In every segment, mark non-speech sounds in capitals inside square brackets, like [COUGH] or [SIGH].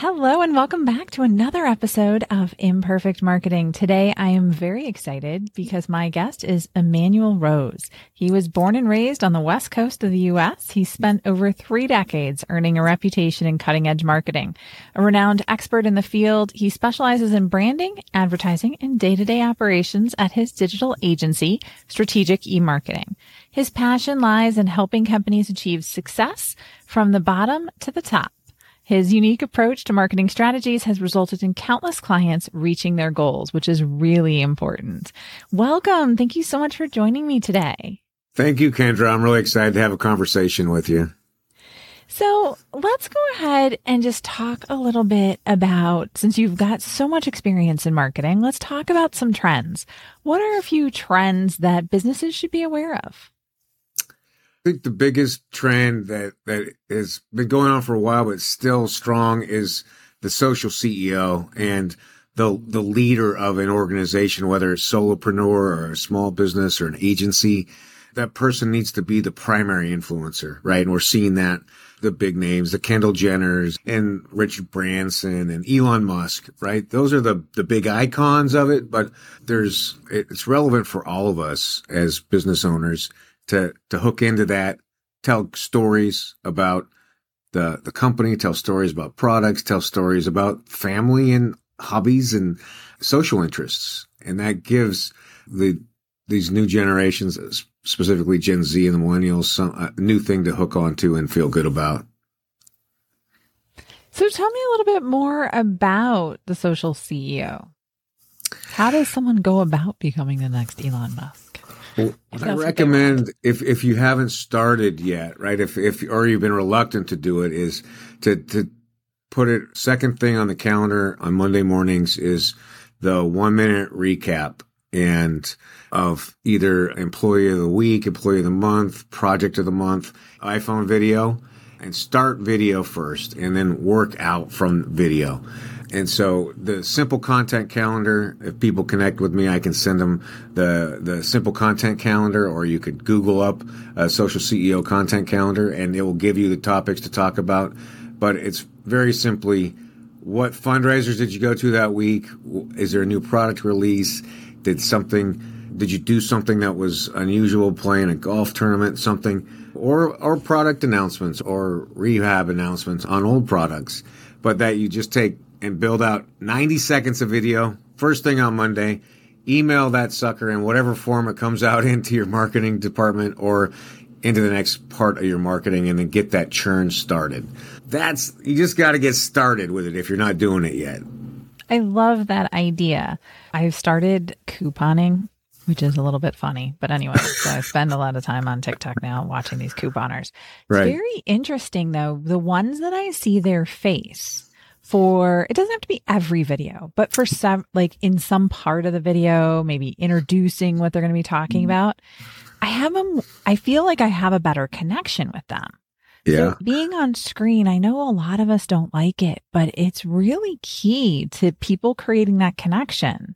Hello, and welcome back to another episode of Imperfect Marketing. Today, I am very excited because my guest is Emanuel Rose. He was born and raised on the West Coast of the U.S. He spent over three decades earning a reputation in cutting edge marketing. A renowned expert in the field, he specializes in branding, advertising, and day to day operations at his digital agency, Strategic E-Marketing. His passion lies in helping companies achieve success from the bottom to the top. His unique approach to marketing strategies has resulted in countless clients reaching their goals, which is really important. Welcome. Thank you so much for joining me today. Thank you, Kendra. I'm really excited to have a conversation with you. So let's go ahead and just talk a little bit about, since you've got so much experience in marketing, let's talk about some trends. What are a few trends that businesses should be aware of? I think the biggest trend that that has been going on for a while, but still strong, is the social CEO and the the leader of an organization, whether it's solopreneur or a small business or an agency. That person needs to be the primary influencer, right? And we're seeing that the big names, the Kendall Jenners and Richard Branson and Elon Musk, right? Those are the, the big icons of it, but there's, it's relevant for all of us as business owners to to hook into that, tell stories about the the company, tell stories about products, tell stories about family and hobbies and social interests, and that gives the these new generations, specifically Gen Z and the millennials, some a new thing to hook onto and feel good about. So tell me a little bit more about the social CEO. How does someone go about becoming the next Elon Musk? Well, I recommend if if you haven't started yet, right? If if or you've been reluctant to do it, is to to put it second thing on the calendar on Monday mornings is the one minute recap and of either employee of the week, employee of the month, project of the month, iPhone video, and start video first, and then work out from video. And so the simple content calendar, if people connect with me, I can send them the, the simple content calendar, or you could Google up a social CEO content calendar and it will give you the topics to talk about. But it's very simply what fundraisers did you go to that week? Is there a new product release? Did something, did you do something that was unusual playing a golf tournament, something, or, or product announcements or rehab announcements on old products? But that you just take and build out 90 seconds of video first thing on Monday. Email that sucker in whatever form it comes out [LAUGHS] into your marketing department or into the next part of your marketing and then get that churn started. That's, you just got to get started with it if you're not doing it yet. I love that idea. I've started couponing, which is a little bit funny, but anyway, [LAUGHS] so I spend a lot of time on TikTok now watching these couponers. It's right. very interesting though. The ones that I see their face, for it doesn't have to be every video, but for some like in some part of the video, maybe introducing what they're going to be talking mm-hmm. about, I have them I feel like I have a better connection with them. Yeah. So being on screen, I know a lot of us don't like it, but it's really key to people creating that connection.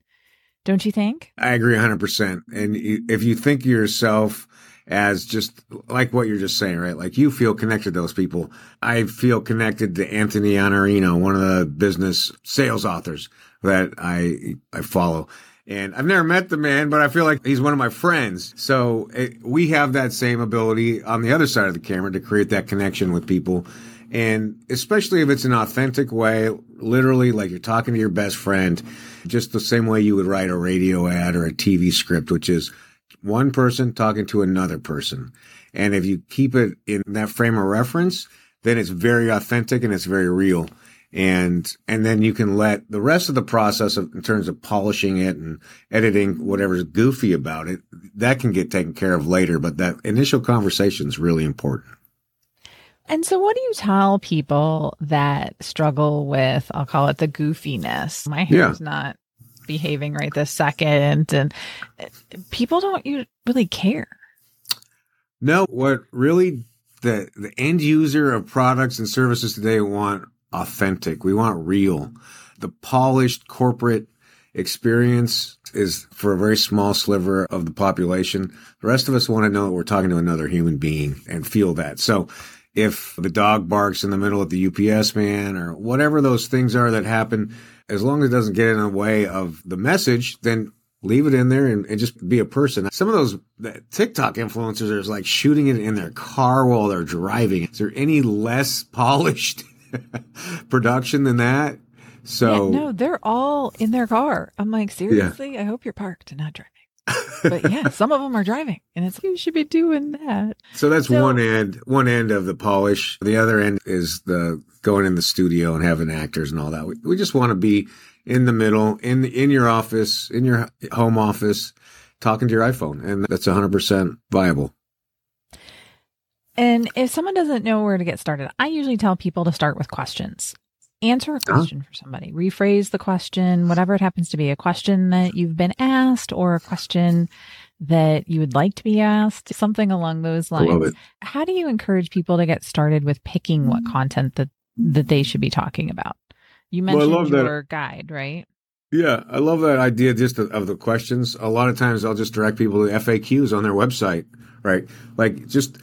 Don't you think? I agree 100%. And if you think yourself as just like what you're just saying, right? Like you feel connected to those people. I feel connected to Anthony Iannarino, one of the business sales authors that I, I follow. And I've never met the man, but I feel like he's one of my friends. So it, we have that same ability on the other side of the camera to create that connection with people. And especially if it's an authentic way, literally like you're talking to your best friend, just the same way you would write a radio ad or a TV script, which is one person talking to another person. And if you keep it in that frame of reference, then it's very authentic and it's very real. And, and then you can let the rest of the process of, in terms of polishing it and editing whatever's goofy about it, that can get taken care of later. But that initial conversation is really important. And so, what do you tell people that struggle with, I'll call it the goofiness? My hair is yeah. not behaving right this second. And people don't really care. No, what really the, the end user of products and services today want authentic. We want real. The polished corporate experience is for a very small sliver of the population. The rest of us want to know that we're talking to another human being and feel that. So if the dog barks in the middle of the UPS man or whatever those things are that happen, as long as it doesn't get in the way of the message, then leave it in there and, and just be a person. Some of those TikTok influencers are like shooting it in their car while they're driving. Is there any less [LAUGHS] polished [LAUGHS] production than that? So yeah, no, they're all in their car. I'm like, seriously, yeah. I hope you're parked and not driving. but yeah, [LAUGHS] some of them are driving, and it's you should be doing that. So that's so, one end, one end of the polish. The other end is the going in the studio and having actors and all that. We, we just want to be in the middle, in in your office, in your home office, talking to your iPhone, and that's 100 percent viable. And if someone doesn't know where to get started, I usually tell people to start with questions answer a uh-huh. question huh? for somebody, rephrase the question, whatever it happens to be, a question that you've been asked or a question that you would like to be asked, something along those lines. How do you encourage people to get started with picking what mm-hmm. content that that they should be talking about? You mentioned well, your that. guide, right? Yeah, I love that idea just of, of the questions. A lot of times I'll just direct people to FAQs on their website, right? Like just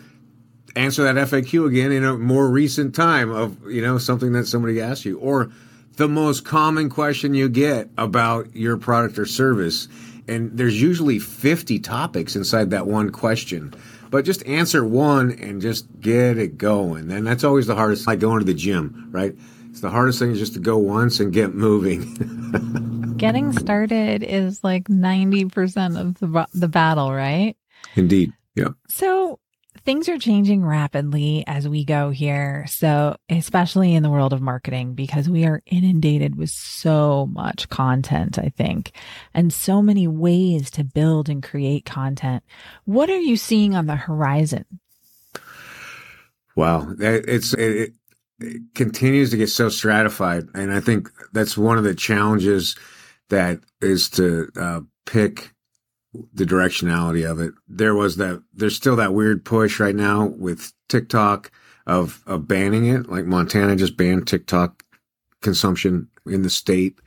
answer that FAQ again in a more recent time of, you know, something that somebody asked you or the most common question you get about your product or service. And there's usually 50 topics inside that one question. But just answer one and just get it going. And that's always the hardest, like going to the gym, right? It's the hardest thing is just to go once and get moving. [LAUGHS] Getting started is like 90% of the, the battle, right? Indeed. Yeah. So things are changing rapidly as we go here. So, especially in the world of marketing, because we are inundated with so much content, I think, and so many ways to build and create content. What are you seeing on the horizon? Wow. It's, it, it continues to get so stratified. And I think that's one of the challenges that is to uh, pick the directionality of it. There was that, there's still that weird push right now with TikTok of, of banning it. Like Montana just banned TikTok consumption in the state.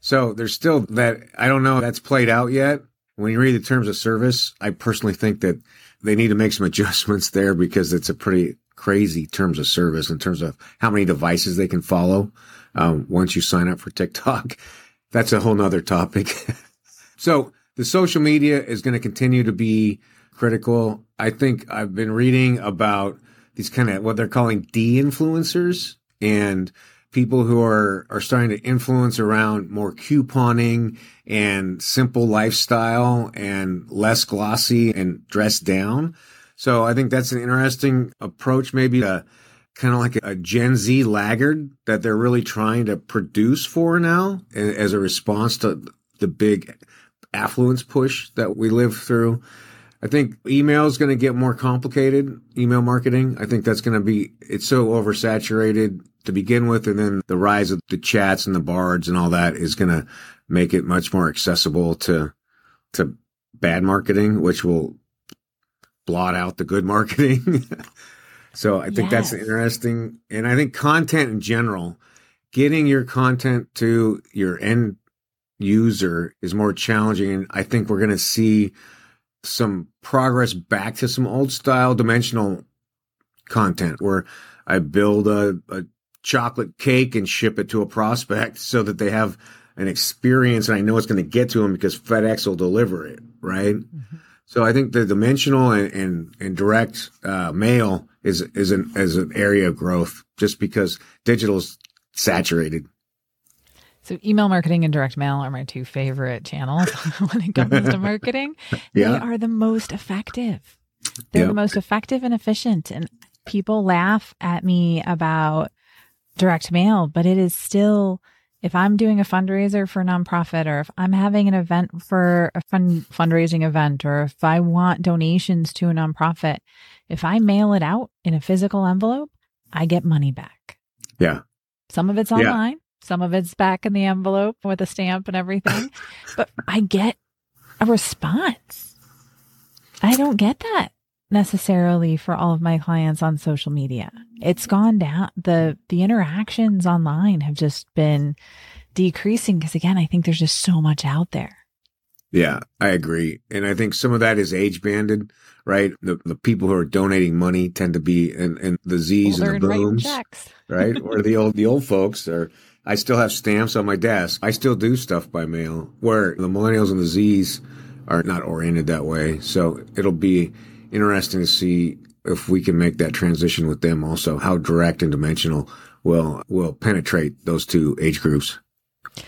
So there's still that, I don't know, that's played out yet. When you read the terms of service, I personally think that they need to make some [LAUGHS] adjustments there because it's a pretty crazy terms of service in terms of how many devices they can follow um, once you sign up for TikTok. [LAUGHS] That's a whole nother topic. [LAUGHS] so the social media is going to continue to be critical. I think I've been reading about these kind of what they're calling de-influencers and people who are are starting to influence around more couponing and simple lifestyle and less glossy and dressed down. So I think that's an interesting approach, maybe a kind of like a Gen Z laggard that they're really trying to produce for now as a response to the big affluence push that we live through. I think email is going to get more complicated. Email marketing. I think that's going to be, it's so oversaturated to begin with. And then the rise of the chats and the bards and all that is going to make it much more accessible to, to bad marketing, which will blot out the good marketing. [LAUGHS] so I think yes. that's interesting. And I think content in general, getting your content to your end user is more challenging. And I think we're going to see some progress back to some old style dimensional content where I build a, a chocolate cake and ship it to a prospect [LAUGHS] so that they have an experience and I know it's going to get to them because FedEx will deliver it. Right. Mm-hmm. So I think the dimensional and, and, and direct uh, mail is, is an, is an area of growth just because digital is saturated. So email marketing and direct mail are my two favorite channels [LAUGHS] when it comes to marketing. Yeah. They are the most effective. They're yep. the most effective and efficient. And people laugh at me about direct mail, but it is still, if I'm doing a fundraiser for a nonprofit or if I'm having an event for a fund fundraising event or if I want donations to a nonprofit, if I mail it out in a physical envelope, I get money back. Yeah. Some of it's online. Yeah Some of it's back in the envelope with a stamp and everything. [LAUGHS] but I get a response. I don't get that necessarily for all of my clients on social media. It's gone down. The, the interactions online have just been decreasing because again, I think there's just so much out there. Yeah, I agree. And I think some of that is age banded, right? The the people who are donating money tend to be in, in the Z's Older and the booms, right? or the old the old folks are I still have stamps on my desk. I still do stuff by mail where the millennials and the Z's are not oriented that way. So it'll be interesting to see if we can make that transition with them also, how direct and dimensional will will penetrate those two age groups.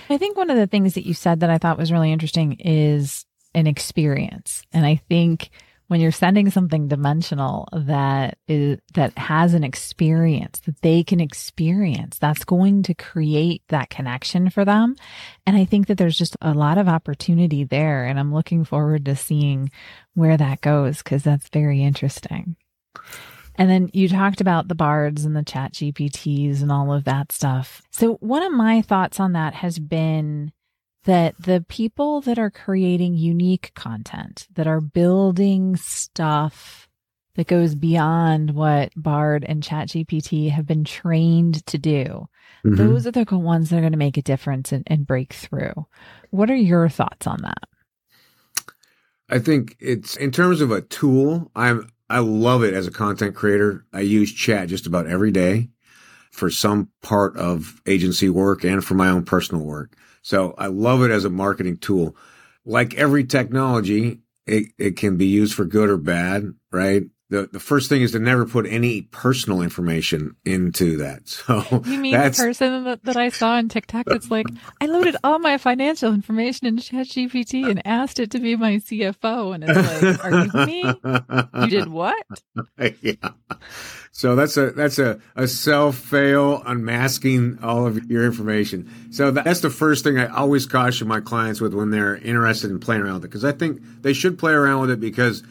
I think one of the things that you said that I thought was really interesting is an experience. And I think when you're sending something dimensional that is that has an experience that they can experience that's going to create that connection for them and i think that there's just a lot of opportunity there and i'm looking forward to seeing where that goes because that's very interesting and then you talked about the bards and the chat GPTs and all of that stuff. So one of my thoughts on that has been that the people that are creating unique content, that are building stuff that goes beyond what Bard and ChatGPT have been trained to do, mm-hmm. those are the ones that are going to make a difference and, and break through. What are your thoughts on that? I think it's in terms of a tool, I'm I love it as a content creator. I use chat just about every day for some part of agency work and for my own personal work. So I love it as a marketing tool. Like every technology, it, it can be used for good or bad, right? The, the first thing is to never put any personal information into that. [LAUGHS] So you mean the person that, that I saw on TikTok that's like, I loaded all my financial information in ChatGPT and asked it to be my CFO, and it's like, are you [LAUGHS] me? You did what? yeah. So that's a that's a, a self fail unmasking all of your information. So that's the first thing I always caution my clients with when they're interested in playing around with it because I think they should play around with it because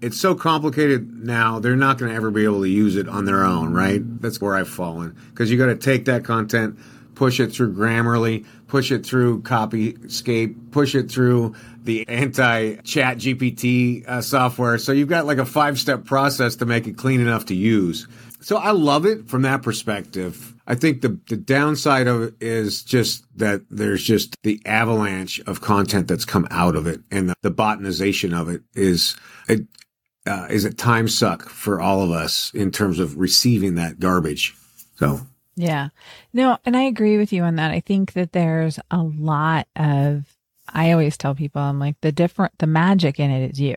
it's so complicated now they're not going to ever be able to use it on their own right? That's where i've fallen. Because you got to take that content push it through grammarly push it through copyscape push it through the anti chat gpt uh, software. So you've got like a five step process to make it clean enough to use. So i love it from that perspective. I think the, the downside of it is just that there's just the avalanche of content that's come out of it and the, the botanization of it is, it, uh, is a time suck for all of us in terms of receiving that garbage. So. Yeah. No, and I agree with you on that. I think that there's a lot of, I always tell people, I'm like, the different, the magic in it is you.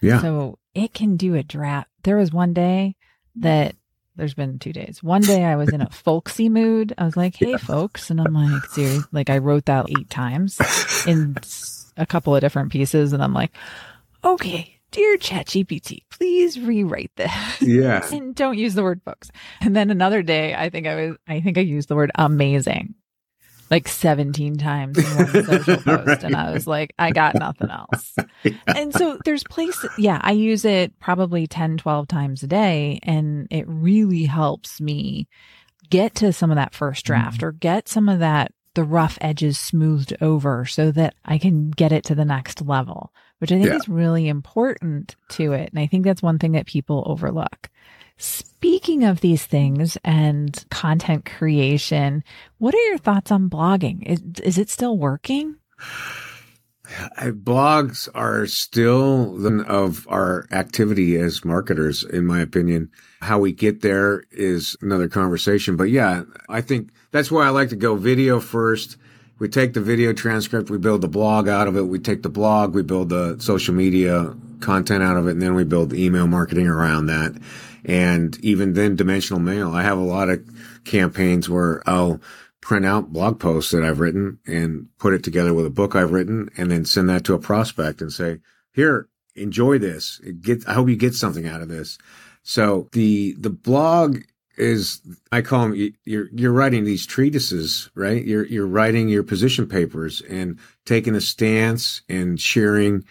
Yeah. So it can do a draft. There was one day that there's been two days. One day I was in a [LAUGHS] folksy mood. I was like, Hey, folks. And I'm like, seriously, like I wrote that eight times in [LAUGHS] a couple of different pieces. And I'm like, okay, Dear ChatGPT, please rewrite this. Yeah. [LAUGHS] and don't use the word books. And then another day, I think I was, I think I used the word amazing like 17 times in one [LAUGHS] social post. right. And I was like, I got nothing else. yeah. [LAUGHS] And so there's places, yeah, I use it probably 10, 12 times a day. And it really helps me get to some of that first draft mm-hmm. or get some of that, the rough edges smoothed over so that I can get it to the next level which I think yeah. is really important to it. And I think that's one thing that people overlook. Speaking of these things and content creation, what are your thoughts on blogging? Is, is it still working? Blogs are still the of our activity as marketers, in my opinion. How we get there is another conversation. But yeah, I think that's why I like to go video first we take the video transcript, we build the blog out of it. We take the blog, we build the social media content out of it, and then we build email marketing around that. And even then, dimensional mail. I have a lot of campaigns where I'll print out blog posts that I've written and put it together with a book I've written and then send that to a prospect and say, here, enjoy this. Get, I hope you get something out of this. So the, the blog is I call them you're you're writing these treatises, right? You're you're writing your position papers and taking a stance and sharing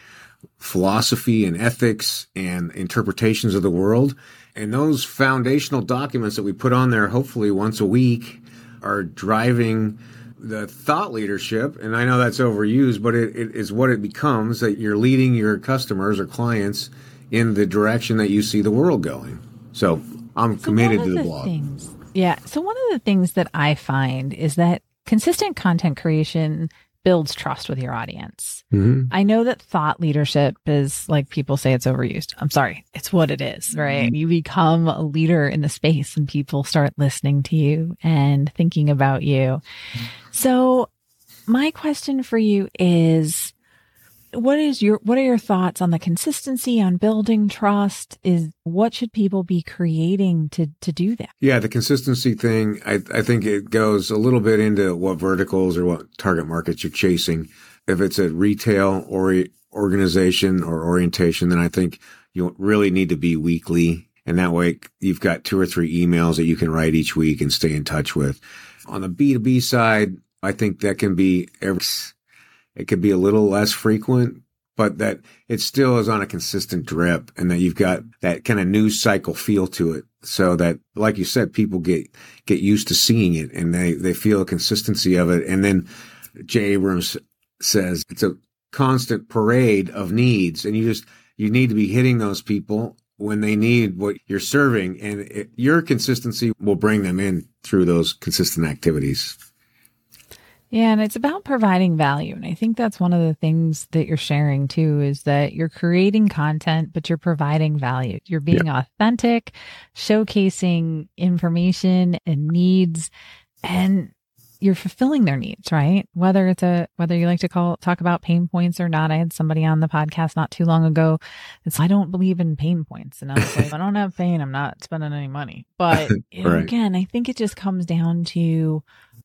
philosophy and ethics and interpretations of the world. And those foundational documents that we put on there hopefully once a week are driving the thought leadership, and I know that's overused, but it, it is what it becomes that you're leading your customers or clients in the direction that you see the world going. So I'm so committed to the, the blog. Things, yeah. So one of the things that I find is that consistent content creation builds trust with your audience. Mm-hmm. I know that thought leadership is like people say it's overused. I'm sorry. It's what it is, right? Mm-hmm. You become a leader in the space and people start listening to you and thinking about you. So my question for you is what is your what are your thoughts on the consistency on building trust? Is what should people be creating to to do that? Yeah the consistency thing i i think it goes a little bit into what verticals or what target markets you're chasing. If it's a retail or organization or orientation then i think you really need to be weekly. And that way you've got two or three emails that you can write each week and stay in touch with. On the b2b side i think that can be every it could be a little less frequent, but that it still is on a consistent drip and that you've got that kind of news cycle feel to it. So that, like you said, people get, get used to seeing it and they, they feel a consistency of it. And then Jay Abrams says it's a constant parade of needs and you just, you need to be hitting those people when they need what you're serving and it, your consistency will bring them in through those consistent activities. Yeah, and it's about providing value. And I think that's one of the things that you're sharing too is that you're creating content, but you're providing value. You're being yep. authentic, showcasing information and needs, and you're fulfilling their needs, right? Whether it's a, whether you like to call, talk about pain points or not. I had somebody on the podcast not too long ago. It's, I don't believe in pain points. And I was like, [LAUGHS] I don't have pain. I'm not spending any money. But [LAUGHS] right. again, I think it just comes down to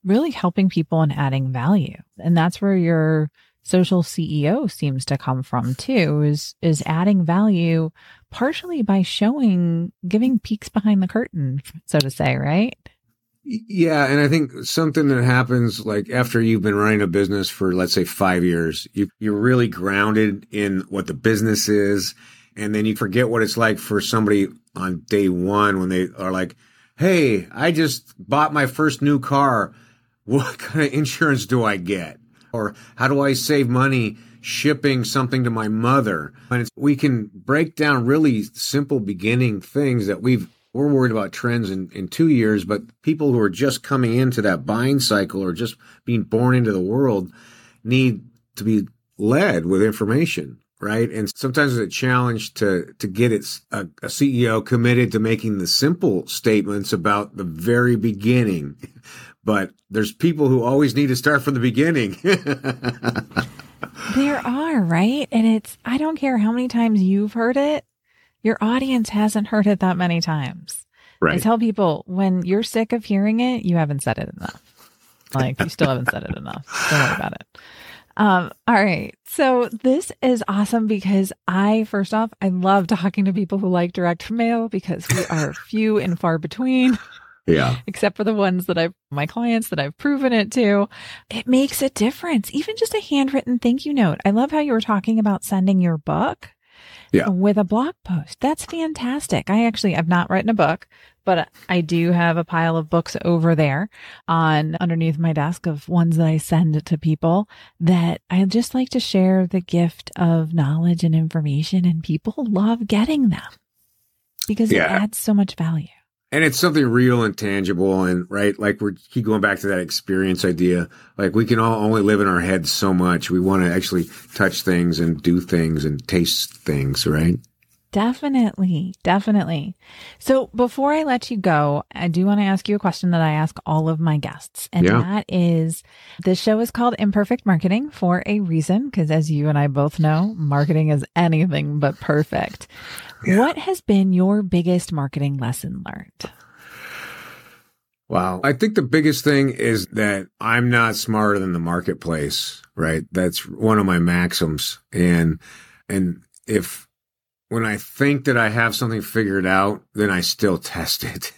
really helping people and adding value. And that's where your social CEO seems to come from too, is, is adding value partially by showing, giving peeks behind the curtain, so to say, right? Yeah. And I think something that happens like after you've been running a business for, let's say five years, you, you're really grounded in what the business is. And then you forget what it's like for somebody on day one when they are like, Hey, I just bought my first new car what kind of insurance do I get? Or how do I save money shipping something to my mother? And we can break down really simple beginning things that we've we're worried about trends in, in two years, but people who are just coming into that buying cycle or just being born into the world need to be led with information, right? And sometimes it's a challenge to to get its a, a CEO committed to making the simple statements about the very beginning [LAUGHS] but there's people who always need to start from the beginning. [LAUGHS] there are, right? And it's, I don't care how many times you've heard it, your audience hasn't heard it that many times. Right. I tell people when you're sick of hearing it, you haven't said it enough. Like you still haven't said it enough. Don't worry about it. Um, all right. So this is awesome because I, first off, I love talking to people who like direct mail because we are [LAUGHS] few and far between. Yeah. Except for the ones that I've, my clients that I've proven it to. It makes a difference. Even just a handwritten thank you note. I love how you were talking about sending your book. Yeah. With a blog post. That's fantastic. I actually have not written a book, but I do have a pile of books over there on underneath my desk of ones that I send to people that I just like to share the gift of knowledge and information and people love getting them because yeah. it adds so much value and it's something real and tangible and right like we keep going back to that experience idea. Like we can all only live in our heads so much. We want to actually touch things and do things and taste things right? Definitely. Definitely. So before i let you go i do want to ask you a question that i ask all of my guests and yeah. that is this show is called imperfect marketing for a reason because as you and i both know marketing is anything but perfect yeah. What has been your biggest marketing lesson learned? Wow. I think the biggest thing is that I'm not smarter than the marketplace, right? That's one of my maxims. And, and if, when I think that I have something figured out, then I still [LAUGHS] test it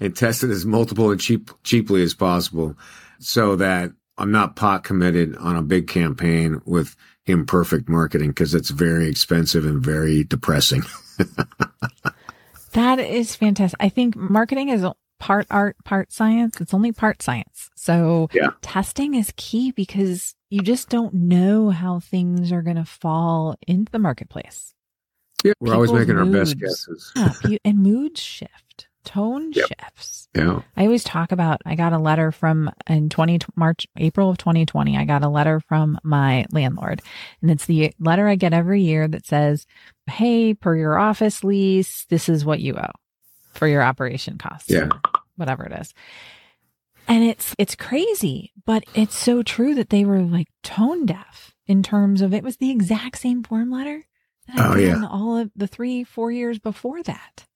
and test it as multiple and cheap, cheaply as possible so that I'm not pot committed on a big campaign with imperfect marketing because it's very expensive and very depressing. [LAUGHS] [LAUGHS] that is fantastic. I think marketing is part art, part science. It's only part science. So yeah. testing is key because you just don't know how things are going to fall into the marketplace. Yeah, we're People's always making moods, our best guesses. yeah, and moods shift, tone yep. shifts. Yeah. I always talk about I got a letter from in 20 March April of 2020 I got a letter from my landlord and it's the letter I get every year that says, "Hey, per your office lease, this is what you owe for your operation costs." Yeah. Whatever it is. And it's it's crazy, but it's so true that they were like tone deaf in terms of it was the exact same form letter oh yeah, all of the three four years before that.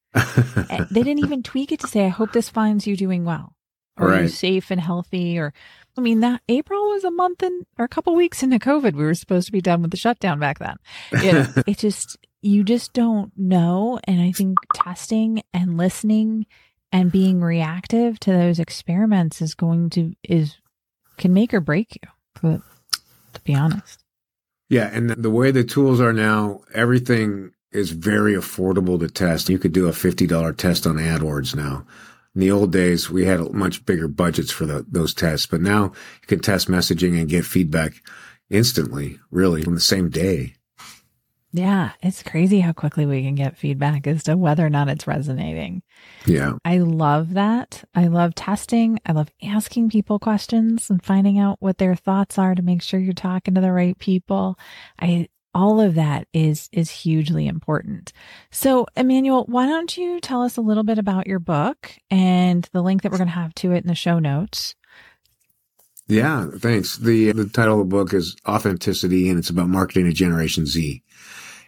Eh, they didn't even tweak it to say, "I hope this finds you doing well." Or right. you safe and healthy? Or I mean, that April was a month and or a couple weeks into COVID. We were supposed to be done with the shutdown back then. It, it just you just don't know, and I think testing and listening and being reactive to those experiments is going to is can make or break you to, to be honest yeah and the way the tools are now everything is very affordable to test you could do a $50 test on adwords now in the old days we had much bigger budgets for the, those tests but now you can test messaging and get feedback instantly really on the same day yeah, it's crazy how quickly we can get feedback as to whether or not it's resonating. Yeah. I love that. I love testing. I love asking people questions and finding out what their thoughts are to make sure you're talking to the right people. I all of that is is hugely important. So, Emanuel, why don't you tell us a little bit about your book and the link that we're going to have to it in the show notes? Yeah, thanks. The the title of the book is Authenticity and it's about marketing to Generation Z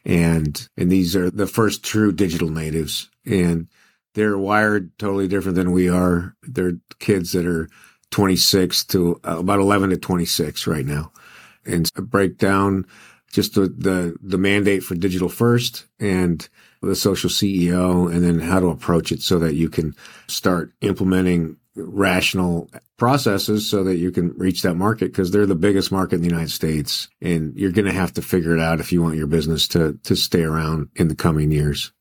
and and these are the first true digital natives and they're wired totally different than we are they're kids that are 26 to uh, about 11 to 26 right now and break down just the, the the mandate for digital first and the social CEO and then how to approach it so that you can start implementing rational processes so that you can reach that market because they're the biggest market in the United States and you're going to have to figure it out if you want your business to to stay around in the coming years.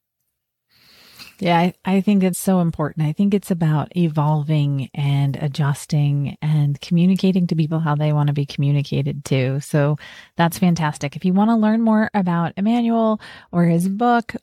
Yeah, I, I think it's so important. I think it's about evolving and adjusting and communicating to people how they want to be communicated to. So that's fantastic. If you want to learn more about Emanuel or his book,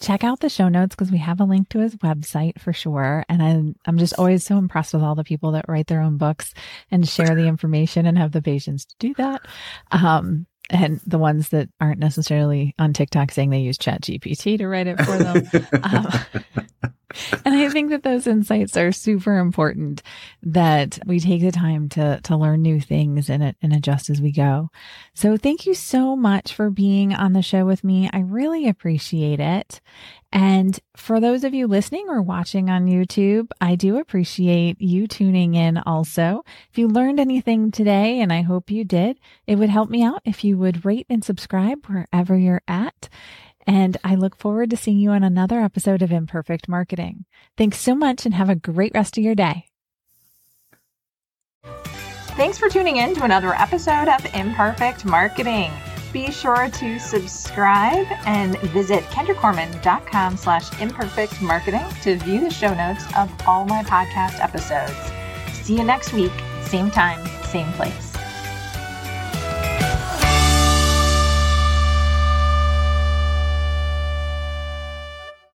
check out the show notes because we have a link to his website for sure. And I'm, I'm just always so impressed with all the people that write their own books and share the [LAUGHS] information and have the patience to do that. Um, and the ones that aren't necessarily on TikTok saying they use Chat GPT to write it for them. um, [LAUGHS] and I think that those insights are super important that we take the time to, to learn new things and, and adjust as we go. So thank you so much for being on the show with me. I really appreciate it. And for those of you listening or watching on YouTube, I do appreciate you tuning in also. If you learned anything today, and I hope you did, it would help me out if you would rate and subscribe wherever you're at. And I look forward to seeing you on another episode of Imperfect Marketing. Thanks so much and have a great rest of your day. Thanks for tuning in to another episode of Imperfect Marketing. Be sure to subscribe and visit kendracorman.com slash imperfect marketing to view the show notes of all my podcast episodes. See you next week, same time, same place.